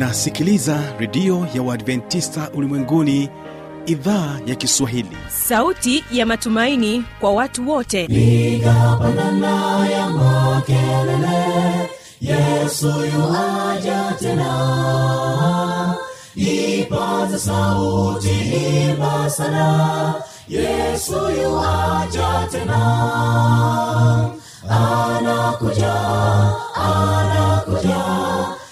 unasikiliza redio ya uadventista ulimwenguni idhaa ya kiswahili. Sauti ya matumaini kwa watu wote. Piga ya makelele yesu yuaja tena. Ipaza sauti imba sana yesu yuaja tena. Anakuja anakuja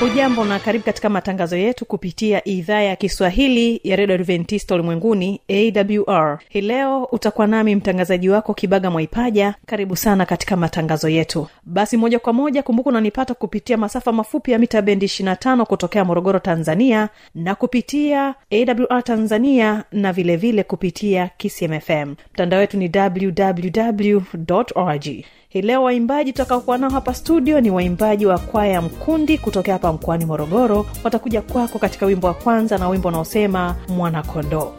hujambo na karibu katika matangazo yetu kupitia idhaa ya kiswahili ya redio adventista ulimwenguni awr hii leo utakuwa nami mtangazaji wako kibaga mwaipaja. Karibu sana katika matangazo yetu. Basi moja kwa moja kumbuka unanipata kupitia masafa mafupi ya mita bendi 25 kutokea morogoro tanzania na kupitia awr tanzania na vilevile vile kupitia kcmfm mtandao wetu ni www org hii leo waimbaji tutakaokuwa nao hapa studio ni waimbaji wa kwaya mkundi kutokea hapa mkoani morogoro. Watakuja kwako katika wimbo wa kwanza na wimbo unaosema mwanakondoo.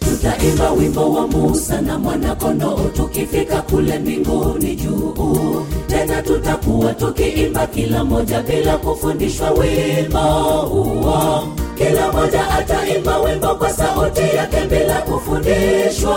Tutaimba wimbo wa musa na mwanakondoo tukifika kule mbinguni juu. Tena tutakuwa tukiimba kila moja bila kufundishwa wimbo huo. Kila moja ataimba wimbo kwa sauti yake bila kufundishwa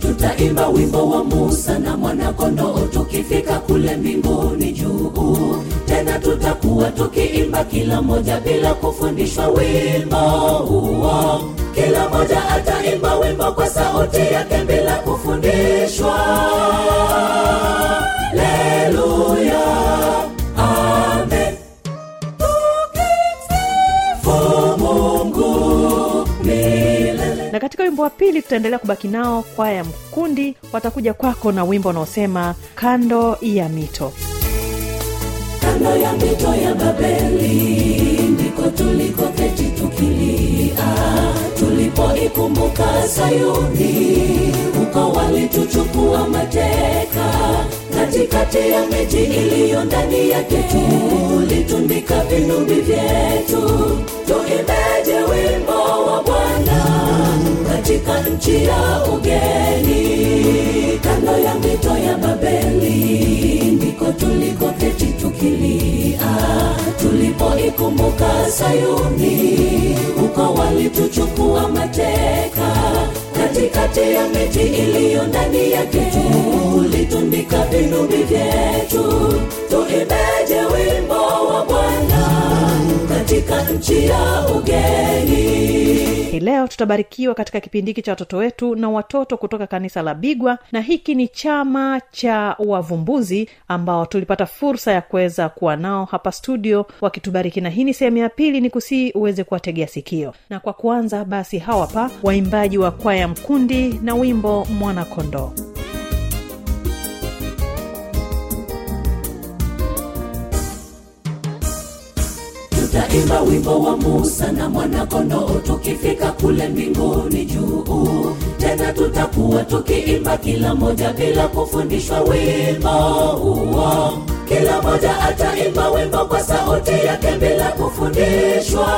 tutaimba wimbo wa musa na mwanakondoo tukifika kule mbinguni juu tena tutakuwa tukiimba kila moja bila kufundishwa wimbo huo. Kila moja ataimba wimbo kwa sauti yake bila kufundishwa. Leluya na katika wimbo wa pili tutaendelea kubaki nao kwaya mkundi. Watakuja kwako na wimbo unaosema kando ya mito kando ya mito ya babeli ndiko tulikoketi tukilia. Tulipoikumbuka sayuni huko walituchukua mateka. Katikati ya miji iliyo ndani yake tulitundika vinumbi vyetu. Tuimbeje wimbo wa bwana katika nchi ya ugeni? Kando ya mito ya babeli ndiko tulikoketi tukilia tulipoikumbuka sayuni huko walituchukua mateka. Katikati ya miti iliyo ndani yake tulitundika vinubi vyetu tuimbeje wimbo wa bwana katika nchi ya ugeni. Leo tutabarikiwa katika kipindi hiki cha watoto wetu na watoto kutoka kanisa la bigwa na hiki ni chama cha wavumbuzi ambao tulipata fursa ya kuweza kuwa nao hapa studio wakitubariki na hii ni sehemu ya pili ni kusii uweze kuwategea sikio. Na kwa kuanza basi hawa pa waimbaji wa kwaya mkundi na wimbo mwanakondoo tutaimba wimbo wa musa na mwanakondoo tukifika kule mbinguni juu. Tena tutakuwa tukiimba kila moja bila kufundishwa wimbo huo. Kila moja ataimba wimbo kwa sauti yake bila kufundishwa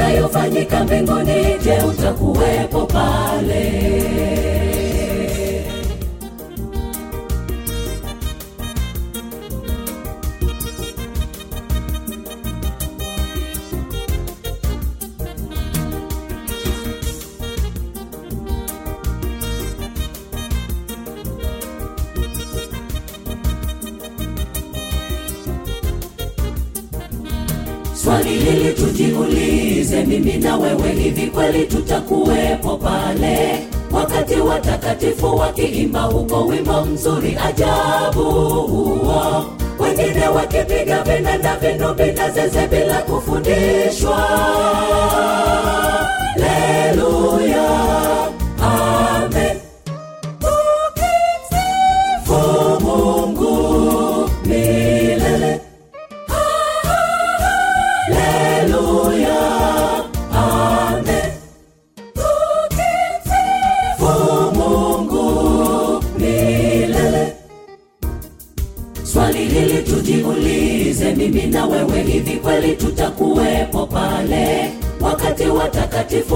karamu itakayofanyika mbinguni? Je, utakuwepo pale? Swali hili tujiulize mimi na wewe hivi kweli tutakuwepo pale? Wakati watakatifu wakiimba huko wimbo mzuri ajabu huo. Wengine wakipiga vinubi na zeze bila kufundishwa. Leluya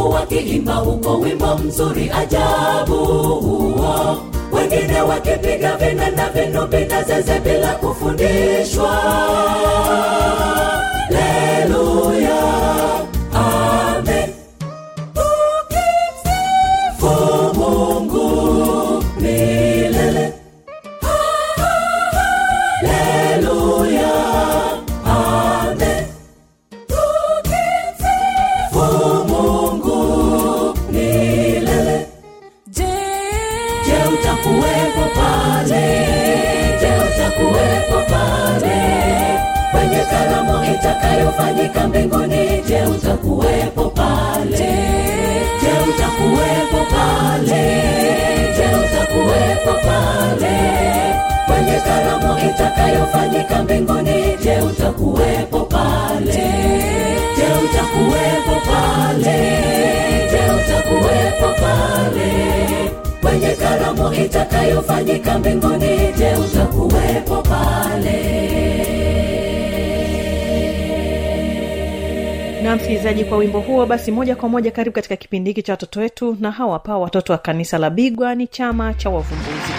watakatifu wakiimba huko wimbo mzuri ajabu huo, wengine wakipiga vinanda vinubi na zeze bila kufundishwa utakuwepo pale kwenye karamu itakayofanyika mbinguni? Je, utakuwepo pale? Je, utakuwepo pale? Je, utakuwepo pale kwenye karamu itakayofanyika mbinguni? Je, utakuwepo pale? Na msikilizaji kwa wimbo huo basi moja kwa moja karibu katika kipindi hiki cha watoto wetu na hawa hapa watoto wa kanisa la bigwa ni chama cha wavumbuzi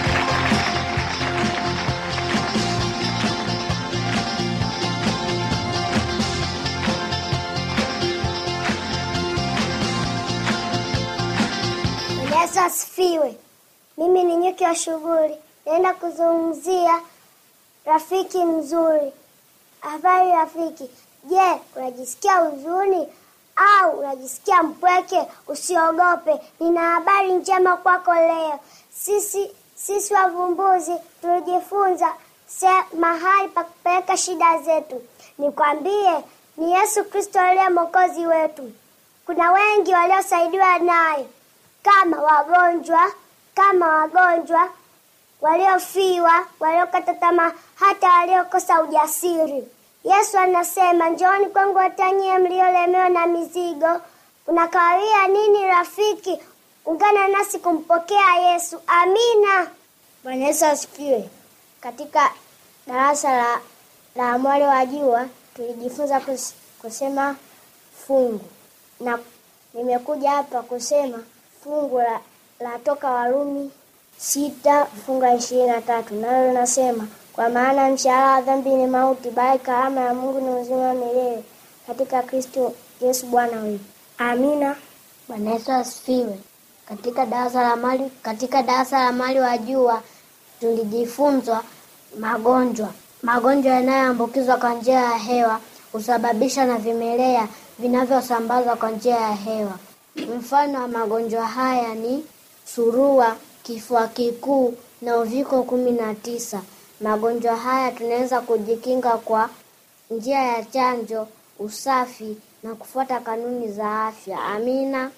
Yesu asifiwe. Mimi ni nyuki wa shughuli, naenda kuzungumzia rafiki mzuri. Habari rafiki, je, unajisikia huzuni au unajisikia mpweke? Usiogope, nina habari njema kwako leo. Sisi sisi wavumbuzi tulijifunza se- mahali pa kupeleka shida zetu. Nikwambie, ni Yesu Kristo aliye mwokozi wetu. Kuna wengi waliosaidiwa naye kama wagonjwa, kama wagonjwa waliofiwa, waliokata tamaa, hata waliokosa ujasiri. Yesu anasema, njooni kwangu watanyie mliolemewa na mizigo. Unakawia nini rafiki? Ungana nasi kumpokea Yesu. Amina. Bwana Yesu asifiwe. Katika darasa la, la mwale wa jua tulijifunza kus, kusema fungu na nimekuja hapa kusema fungu la, la toka Warumi sita fungu la ishirini na tatu nalo linasema kwa maana mshahara wa dhambi ni mauti, bali karama ya Mungu ni uzima milele katika Kristo Yesu Bwana wetu. Amina. Bwana Yesu asifiwe. Katika darasa la mali katika darasa la mali wa jua tulijifunzwa magonjwa. Magonjwa yanayoambukizwa kwa njia ya hewa husababisha na vimelea vinavyosambazwa kwa njia ya hewa. Mfano wa magonjwa haya ni surua, kifua kikuu na uviko kumi na tisa. Magonjwa haya tunaweza kujikinga kwa njia ya chanjo, usafi na kufuata kanuni za afya. Amina.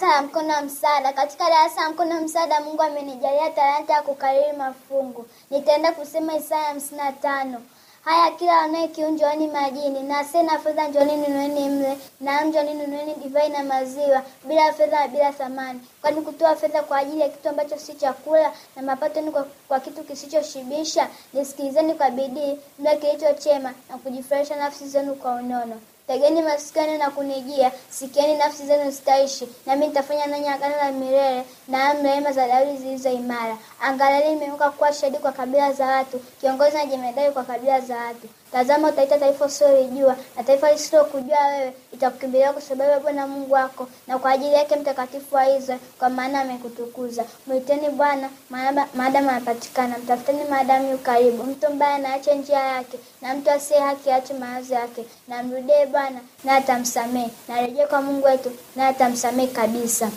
Darasa la mkono wa msaada. Katika darasa la mkono wa msaada, Mungu amenijalia talanta ya kukariri mafungu. Nitaenda kusema Isaya hamsini na tano. Haya, kila anaye kiu njooni majini, na asiye na fedha njooni nunueni mle, na njooni nunueni divai na maziwa, bila fedha na bila thamani. Kwani kutoa fedha kwa ajili ya kitu ambacho si chakula, na mapato ni kwa, kwa kitu kisichoshibisha? Nisikilizeni kwa bidii mle kilicho chema, na kujifurahisha nafsi zenu kwa unono. Tegeni masikani na kunijia, sikieni nafsi zenu zitaishi, nami nitafanya nanyi agano la milele na rehema za Daudi zilizo imara. Angalieni, nimeinuka kuwa shahidi kwa kabila za watu, kiongozi na jemedari kwa kabila za watu. Tazama, utaita taifa usilolijua, na taifa lisilokujua wewe itakukimbilia kwa sababu ya Bwana Mungu wako, na kwa ajili yake Mtakatifu wa Israeli, kwa maana amekutukuza. Mwiteni Bwana maadamu anapatikana, mtafuteni maadamu yu karibu. Mtu mbaya na njia yake, na mtu asiye haki aache mawazo yake. Na Bwana naye atamsamehe, na kwa Mungu wetu naye atamsamehe kabisa.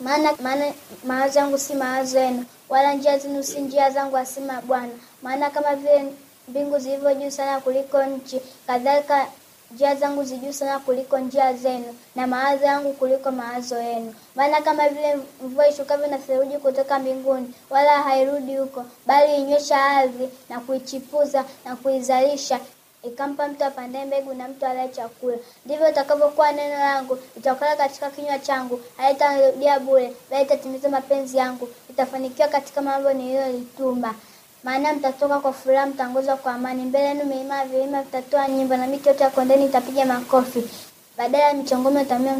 Maana maana mawazo yangu si mawazo yenu, wala njia zenu si njia zangu, asema Bwana. Maana kama vile mbingu zilivyo juu sana kuliko nchi, kadhalika njia zangu zijuu sana kuliko njia zenu, na mawazo yangu kuliko mawazo yenu. Maana kama vile mvua ishukavyo na theluji kutoka mbinguni, wala hairudi huko, bali inywesha ardhi na kuichipuza na kuizalisha ikampa mtu apandaye mbegu na mtu alaye chakula. Ndivyo utakavyokuwa neno langu litokalo katika kinywa changu, halitarudia bure, bali itatimiza mapenzi yangu, itafanikiwa katika mambo niliyolituma. Maana mtatoka kwa furaha, mtaongozwa kwa amani. Mbele yenu milima vilima vitatoa nyimbo, na miti yote ya kondeni itapiga makofi. Badala ya michongoma itamia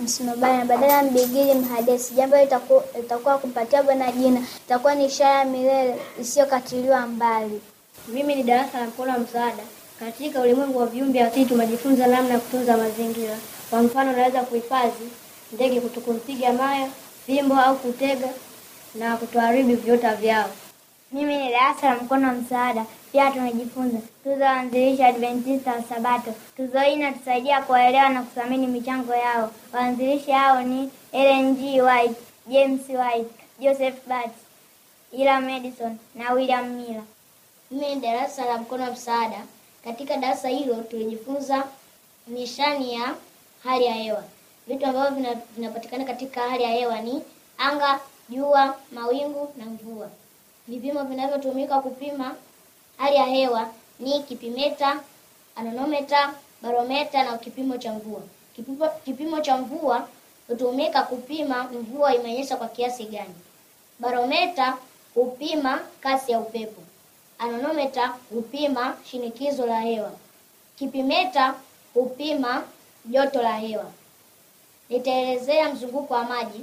msunobari, na badala ya mbigili mhadesi. Jambo litaku- litakuwa kumpatia Bwana jina, itakuwa ni ishara ya milele isiyokatiliwa mbali. Mimi ni darasa la mkono wa msaada. Katika ulimwengu wa viumbe asili tumejifunza namna ya kutunza mazingira. Kwa mfano, unaweza kuhifadhi ndege kutokumpiga maya, fimbo au kutega na kutoharibu viota vyao. Mimi ni darasa la mkono wa msaada. Pia tumejifunza tuzo waanzilishi Adventista wa Sabato. Tuzo hii inatusaidia kuwaelewa na kuthamini michango yao. Waanzilishi hao ni Ellen G. White, James White, Joseph Bart, Ila Madison na William Miller. Mimi ni darasa la mkono wa msaada. Katika darasa hilo tulijifunza nishani ya hali ya hewa. Vitu ambavyo vina- vinapatikana katika hali ya hewa ni anga, jua, mawingu na mvua. Vipimo vinavyotumika kupima hali ya hewa ni kipimeta, anenometa, barometa na kipimo cha mvua. Kipimo, kipimo cha mvua hutumika kupima mvua imenyesha kwa kiasi gani. Barometa hupima kasi ya upepo. Anenometa hupima shinikizo la hewa. Kipimeta hupima joto la hewa. Nitaelezea mzunguko wa maji.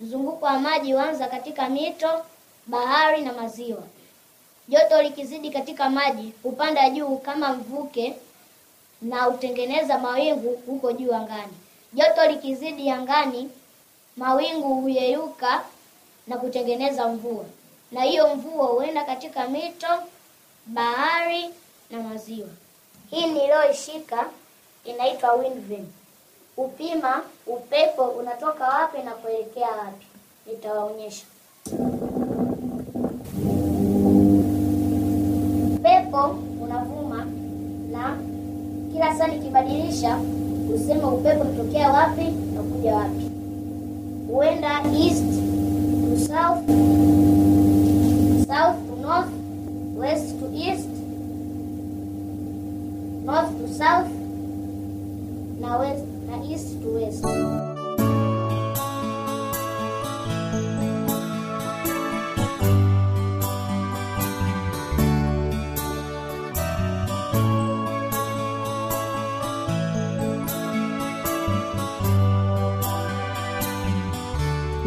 Mzunguko wa maji huanza katika mito, bahari na maziwa. Joto likizidi katika maji hupanda juu kama mvuke na hutengeneza mawingu huko juu angani. Joto likizidi angani, mawingu huyeyuka na kutengeneza mvua, na hiyo mvua huenda katika mito, bahari na maziwa. Hii niliyoishika inaitwa wind vane. Upima upepo unatoka wapi na kuelekea wapi. Nitawaonyesha. Upepo unavuma na kila saa nikibadilisha usema upepo unatokea wapi na kuja wapi. Huenda east to south, south to north, west to east, north to south na west na east to west.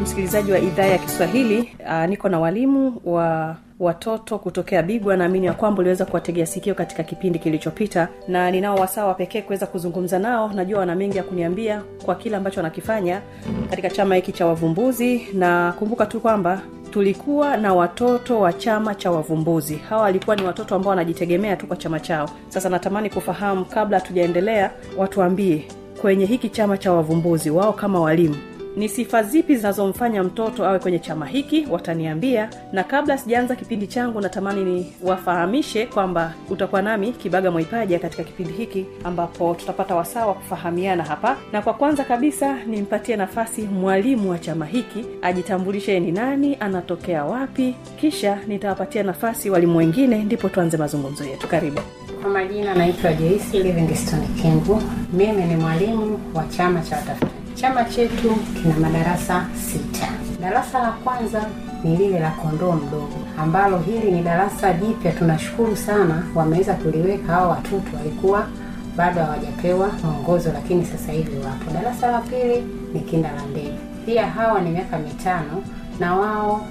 Msikilizaji wa idhaa ya kiswahili uh, niko na walimu wa watoto kutokea bigwa. Naamini ya kwamba uliweza kuwategea sikio katika kipindi kilichopita na ninao wasaa wa pekee kuweza kuzungumza nao. Najua wana mengi ya kuniambia kwa kile ambacho wanakifanya katika chama hiki cha wavumbuzi na kumbuka tu kwamba tulikuwa na watoto wa chama cha wavumbuzi. Hawa walikuwa ni watoto ambao wanajitegemea tu kwa chama chao. Sasa natamani kufahamu kabla hatujaendelea watuambie kwenye hiki chama cha wavumbuzi wao kama walimu ni sifa zipi zinazomfanya mtoto awe kwenye chama hiki? Wataniambia. Na kabla sijaanza kipindi changu natamani ni wafahamishe kwamba utakuwa nami kibaga mwaipaja katika kipindi hiki ambapo tutapata wasaa wa kufahamiana hapa. Na kwa kwanza kabisa nimpatie nafasi mwalimu wa chama hiki ajitambulishe ni nani anatokea wapi kisha nitawapatia nafasi walimu wengine ndipo tuanze mazungumzo yetu. Karibu. Kwa majina naitwa jeisi livingston kingu. Mimi ni mwalimu wa chama cha watafutaji. Chama chetu kina madarasa sita. Darasa la kwanza ni lile la kondoo mdogo, ambalo hili ni darasa jipya. Tunashukuru sana wameweza kuliweka. Hao watoto walikuwa bado hawajapewa mwongozo, lakini sasa hivi wapo. Darasa la pili ni kinda la ndege, pia hawa ni miaka mitano na wao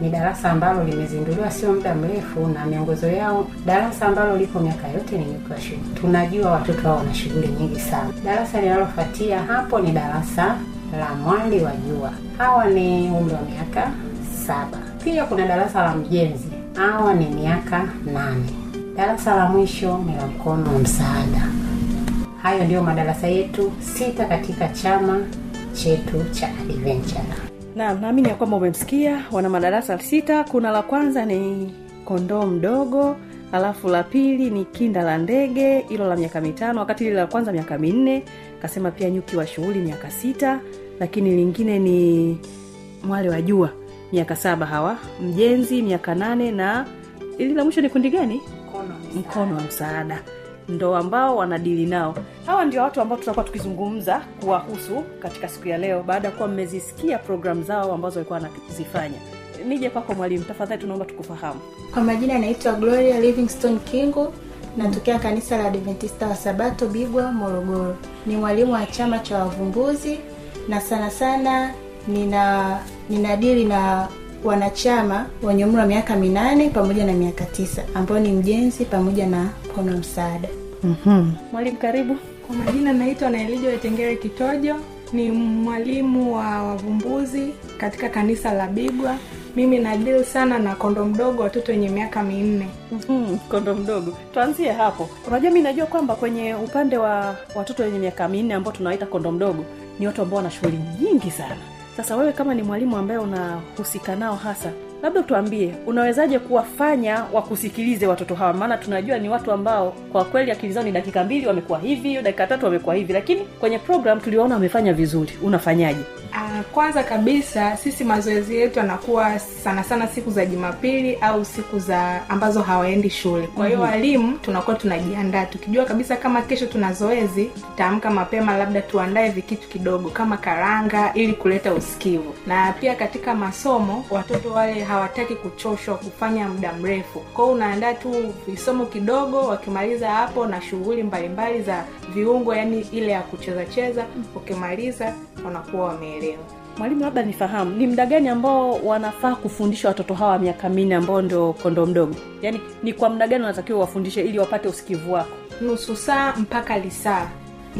ni darasa ambalo limezinduliwa sio muda mrefu na miongozo yao darasa ambalo liko miaka yote ni shule tunajua watoto hao wana shughuli nyingi sana. Darasa linalofuatia hapo ni darasa la mwali wa jua. Hawa ni umri wa miaka saba. Pia kuna darasa la mjenzi. Hawa ni miaka nane. Darasa la mwisho ni la mkono wa msaada. Hayo ndiyo madarasa yetu sita katika chama chetu cha adventure naam naamini ya kwamba umemsikia wana madarasa sita. Kuna la kwanza ni kondoo mdogo alafu la pili ni kinda la ndege hilo la miaka mitano wakati lile la kwanza miaka minne. Kasema pia nyuki wa shughuli miaka sita lakini lingine ni mwale wa jua miaka saba hawa. Mjenzi miaka nane na ili la mwisho ni kundi gani? Mkono wa msaada ndo ambao wanadili nao hawa ndio watu ambao tutakuwa tukizungumza kuwahusu katika siku ya leo baada ya kuwa mmezisikia programu zao ambazo walikuwa wanazifanya nije kwako mwalimu tafadhali tunaomba tukufahamu Kwa majina naitwa Gloria Livingstone Kingu, natokea kanisa la Adventista wa Sabato Bigwa, Morogoro. Ni mwalimu wa chama cha wavumbuzi na sana sana nina ninadili na wanachama wenye umri wa miaka minane pamoja na miaka tisa ambao ni mjenzi pamoja na mkono msaada. Mm-hmm. mwalimu karibu Kwa majina naitwa Naelijo Etengere Kitojo, ni mwalimu wa wavumbuzi katika kanisa la Bigwa. Mimi nadili sana na kondo mdogo, watoto wenye miaka minne. mm-hmm. kondo mdogo tuanzie hapo unajua mi najua kwamba kwenye upande wa watoto wenye miaka minne ambao tunawaita kondo mdogo ni watu ambao wana shughuli nyingi sana sasa wewe kama ni mwalimu ambaye unahusika nao hasa labda tuambie unawezaje kuwafanya wakusikilize watoto hawa? Maana tunajua ni watu ambao kwa kweli akili zao ni dakika mbili wamekuwa hivi dakika tatu wamekuwa hivi. Lakini kwenye program tuliwaona wamefanya vizuri. Unafanyaje Ah, kwanza kabisa sisi mazoezi yetu yanakuwa sana sana siku za Jumapili au siku za ambazo hawaendi shule. Kwa hiyo Mhm. walimu tunakuwa tunajiandaa tukijua kabisa kama kesho tuna zoezi, tutaamka mapema, labda tuandae vikitu kidogo kama karanga ili kuleta usikivu. Na pia katika masomo watoto wale hawataki kuchoshwa kufanya muda mrefu, kwa hiyo unaandaa tu visomo kidogo, wakimaliza hapo na shughuli mbalimbali za viungo, yani ile ya kucheza cheza, ukimaliza wanakuwa wameelewa. mwalimu labda nifahamu ni muda gani ambao wanafaa kufundisha watoto hawa miaka minne ambao ndio kondo mdogo? Yaani ni kwa muda gani wanatakiwa wafundishe ili wapate usikivu wako? Nusu saa mpaka lisaa.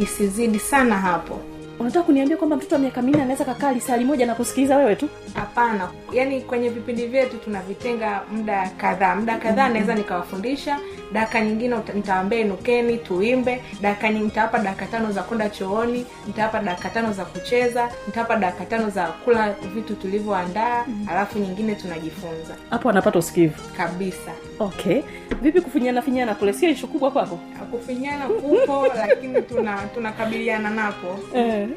Isizidi sana hapo unataka kuniambia kwamba mtoto wa miaka minne anaweza kakaa lisali moja na kusikiliza wewe tu? Hapana. Yaani kwenye vipindi vyetu tunavitenga muda kadhaa. Muda kadhaa Mhm. naweza nikawafundisha dakika nyingine nitawaambia inukeni tuimbe dakika nitawapa dakika tano za kwenda chooni nitawapa dakika tano za kucheza nitawapa dakika tano za kula vitu tulivyoandaa alafu nyingine tunajifunza. Hapo anapata usikivu. Kabisa. Okay. Vipi kufinyana finyana kule? Sio ishu kubwa kwako? Kufinyana kupo lakini tuna tunakabiliana napo. Eh.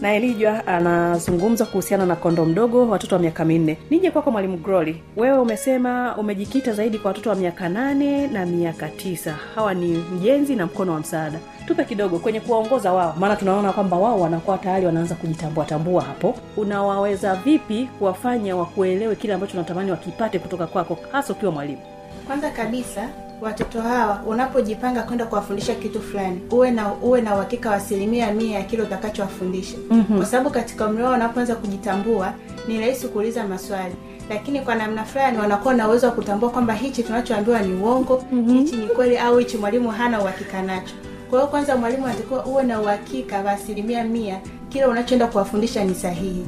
Na elijwa anazungumza kuhusiana na kondo mdogo watoto wa miaka minne. Nije kwako mwalimu groli. Wewe umesema umejikita zaidi kwa watoto wa miaka nane na miaka tisa. Hawa ni mjenzi na mkono wa msaada. Tupe kidogo kwenye kuwaongoza wao. Maana tunaona kwamba wao wanakuwa tayari wanaanza kujitambua tambua hapo. Unawaweza vipi kuwafanya wakuelewe kile ambacho unatamani wakipate kutoka kwako hasa ukiwa mwalimu? Kwanza kabisa watoto hawa unapojipanga kwenda kuwafundisha kitu fulani uwe na uwe na uhakika wa asilimia mia ya kile utakachowafundisha mm-hmm. kwa sababu katika umri wao wanapoanza kujitambua ni rahisi kuuliza maswali lakini kwa namna fulani wanakuwa na uwezo wa kutambua kwamba hichi tunachoambiwa ni uongo mm-hmm. hichi ni kweli au hichi mwalimu hana uhakika nacho kwa hiyo kwanza mwalimu anatakiwa uwe na uhakika wa asilimia mia kile unachoenda kuwafundisha ni sahihi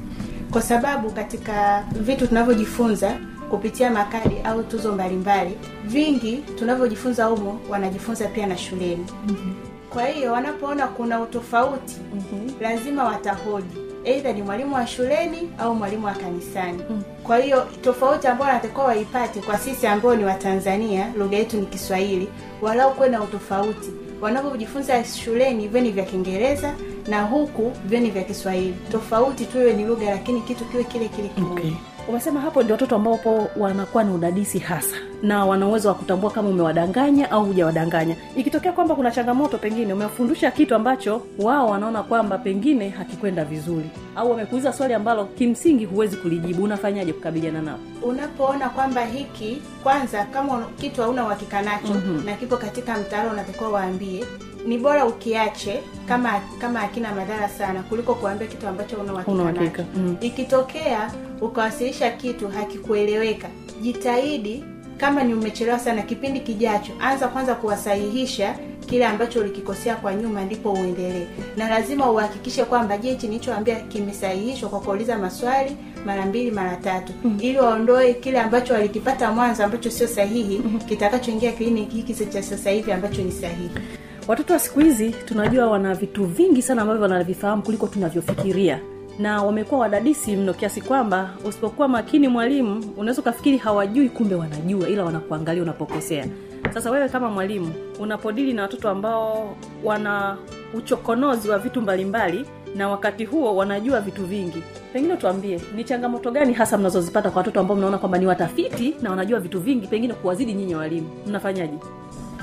kwa sababu katika vitu tunavyojifunza kupitia makadi au tuzo mbalimbali vingi tunavyojifunza humo wanajifunza pia na shuleni mm-hmm. kwa hiyo wanapoona kuna utofauti mm-hmm. lazima watahoji eidha ni mwalimu wa shuleni au mwalimu wa kanisani mm. kwa hiyo tofauti ambayo wanatakiwa waipate kwa sisi ambao ni watanzania lugha yetu ni kiswahili walau kuwe na utofauti wanavyojifunza shuleni vyeni vya kiingereza na huku vyeni vya kiswahili tofauti tuwe ni lugha lakini kitu kiwe kile kile kimoja okay. Umesema hapo ndio watoto ambapo wanakuwa na udadisi hasa na wana uwezo wa kutambua kama umewadanganya au hujawadanganya ikitokea kwamba kuna changamoto pengine umefundisha kitu ambacho wao wanaona kwamba pengine hakikwenda vizuri au wamekuuliza swali ambalo kimsingi huwezi kulijibu unafanyaje kukabiliana nao unapoona kwamba hiki kwanza kama kitu hauna uhakika nacho Mhm. na kipo katika mtaala unatakiwa waambie ni bora ukiache kama kama hakina madhara sana kuliko kuambia kitu ambacho una uhakika uhakika, nacho mm. ikitokea ukawasilisha kitu hakikueleweka jitahidi kama ni umechelewa sana kipindi kijacho anza kwanza kuwasahihisha kile ambacho ulikikosea kwa nyuma ndipo uendelee na lazima uhakikishe kwamba je hichi nilichoambia kimesahihishwa kwa kuuliza maswali mara mbili mara tatu mm. ili waondoe kile ambacho walikipata mwanzo ambacho sio sahihi mm. kitakachoingia kliniki hiki cha sasa hivi ambacho ni sahihi watoto wa siku hizi tunajua wana vitu vingi sana ambavyo wanavifahamu kuliko tunavyofikiria. Na wamekuwa wadadisi mno kiasi kwamba usipokuwa makini mwalimu unaweza ukafikiri hawajui kumbe wanajua ila wanakuangalia unapokosea. Sasa wewe kama mwalimu unapodili na watoto ambao wana uchokonozi wa vitu mbalimbali na wakati huo wanajua vitu vingi. Pengine tuambie ni changamoto gani hasa mnazozipata kwa watoto ambao mnaona kwamba ni watafiti na wanajua vitu vingi pengine kuwazidi nyinyi walimu? Mnafanyaje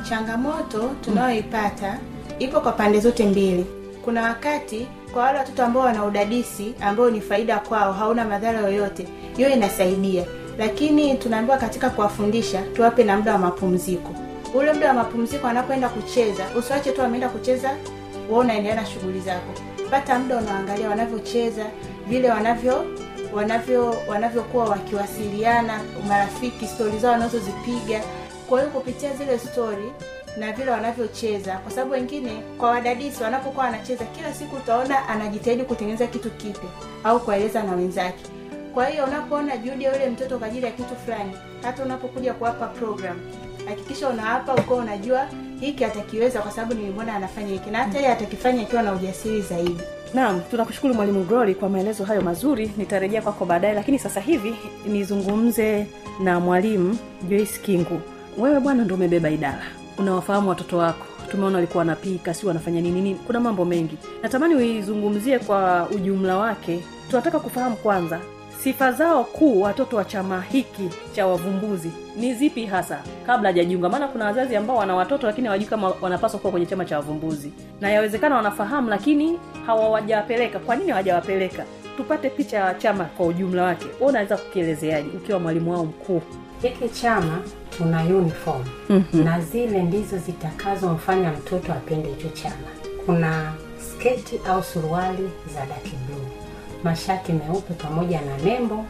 changamoto tunayoipata ipo kwa pande zote mbili. Kuna wakati kwa wale watoto ambao wana udadisi ambao ni faida kwao hauna madhara yoyote hiyo inasaidia. Lakini tunaambiwa katika kuwafundisha tuwape na muda wa mapumziko. Ule muda wa mapumziko anapoenda kucheza usiwache tu ameenda kucheza wewe unaendelea na shughuli zako. Pata muda unaangalia wanavyocheza vile wanavyo wanavyo wanavyokuwa wakiwasiliana marafiki stori zao wanazozipiga kwa hiyo kupitia zile stori na vile wanavyocheza. Kwa sababu wengine kwa wadadisi wanapokuwa wanacheza kila siku utaona anajitahidi kutengeneza kitu kipya au kueleza na wenzake. Kwa hiyo unapoona juhudi ya yule mtoto kwa ajili ya kitu fulani hata unapokuja kuwapa program hakikisha unawapa uko, unajua hiki atakiweza kwa sababu nilimwona anafanya hiki na hata yeye atakifanya akiwa na ujasiri zaidi. Naam tunakushukuru mwalimu glory kwa maelezo hayo mazuri. Nitarejea kwako baadaye lakini sasa hivi nizungumze na mwalimu joyce kingu wewe bwana ndo umebeba idara. Unawafahamu watoto wako. Tumeona walikuwa wanapika si wanafanya nini nini. Kuna mambo mengi. Natamani uizungumzie kwa ujumla wake. Tunataka kufahamu kwanza sifa zao kuu watoto wa chama hiki cha wavumbuzi ni zipi hasa? Kabla hajajiunga maana kuna wazazi ambao wana watoto lakini hawajui kama wanapaswa kuwa kwenye chama cha wavumbuzi. Na yawezekana wanafahamu lakini hawawajawapeleka. Kwa nini hawajawapeleka? Tupate picha ya chama kwa ujumla wake. Unaweza kukielezeaje ukiwa mwalimu wao mkuu? Hiki chama tuna uniform. Mhm. na zile ndizo zitakazomfanya mtoto apende hicho chama. Kuna sketi au suruali za daki bluu mashati meupe pamoja na nembo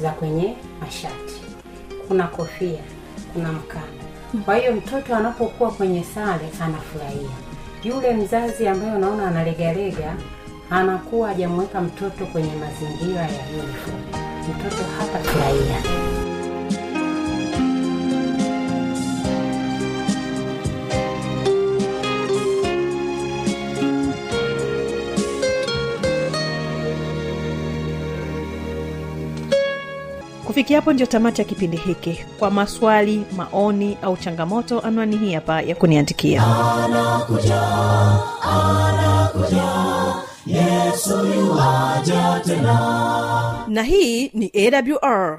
za kwenye mashati. Kuna kofia kuna mkanda. Kwa hiyo mtoto anapokuwa kwenye sare anafurahia. Yule mzazi ambaye unaona analegalega anakuwa hajamweka mtoto kwenye mazingira ya uniform. Mtoto hatafurahia kufikia hapo ndio tamati ya kipindi hiki. Kwa maswali maoni au changamoto anwani hii hapa ya kuniandikia. Yuwaja tena. Na hii ni awr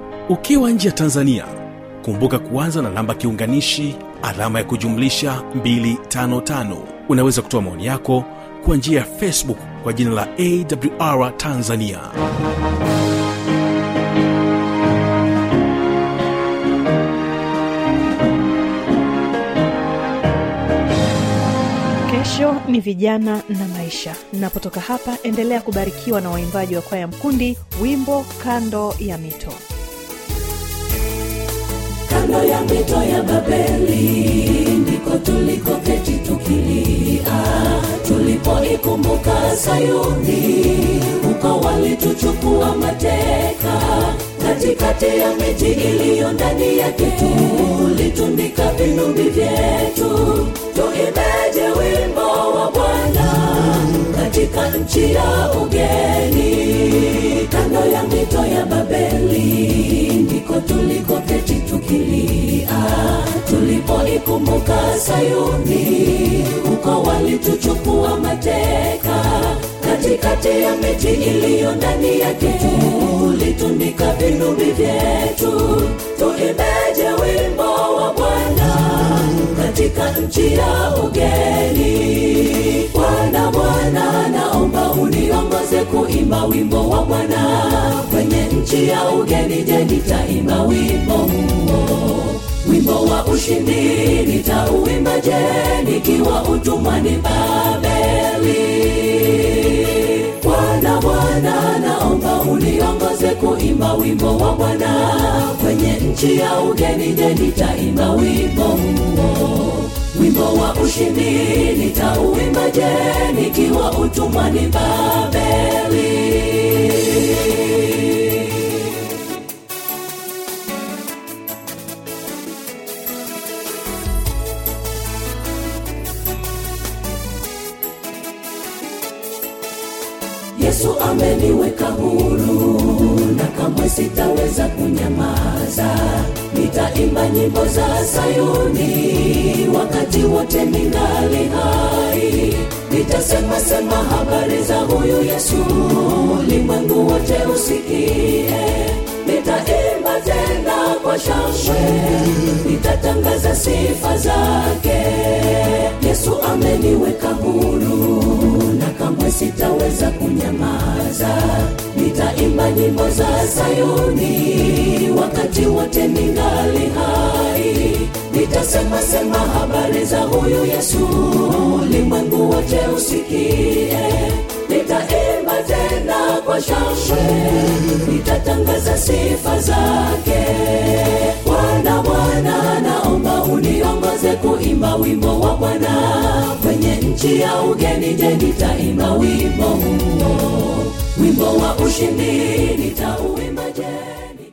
ukiwa nje ya tanzania kumbuka kuanza na namba kiunganishi alama ya kujumlisha 255 unaweza kutoa maoni yako kwa njia ya facebook kwa jina la awr tanzania. Kesho ni vijana na maisha. Napotoka hapa endelea kubarikiwa na waimbaji wa kwaya mkundi wimbo kando ya mito kando ya mito ya babeli ndiko tulikoketi tukilia. Tulipoikumbuka sayuni huko walituchukua mateka. Katikati ya miji iliyo ndani yake tulitundika vinubi vyetu. Tuimeje wimbo wa bwana katika nchi ya ugeni. Kando ya mito ya babeli ndiko tulikoketi tukilia tulipoikumbuka sayuni huko walituchukua mateka. Katikati ya miji iliyo ndani yake tulitundika vinubi vyetu. Tuibeje wimbo wa bwana katika nchi ya ugeni? Bwana bwana naomba uniongoze kuimba wimbo wa bwana kwenye nchi ya ugeni je nitaimba wimbo huo? Wimbo wa ushindi nitauimba je nikiwa utumwani babeli? Bwana bwana naomba uniongoze kuimba wimbo wa bwana. Kwenye nchi ya ugeni je nitaimba wimbo huo? Wimbo wa ushindi nitauimba je nikiwa utumwani babeli yesu ameniweka huru na kamwe sitaweza kunyamaza. Nitaimba nyimbo za sayuni wakati wote ningali hai. Nitasema sema habari za huyu yesu ulimwengu wote usikie. Nitaimba tena kwa shangwe nitatangaza sifa zake. Yesu ameniweka huru kamwe sitaweza kunyamaza. Nitaimba nyimbo za sayuni wakati wote ningali hai. Nitasema sema habari za huyu yesu ulimwengu wote usikie. Nitaimba tena kwa shangwe nitatangaza sifa zake. Bwana bwana naomba uniongoze kuimba wimbo wa bwana nchi ya ugeni je nitaimba wimbo huo? Wimbo wa ushindi nitauimba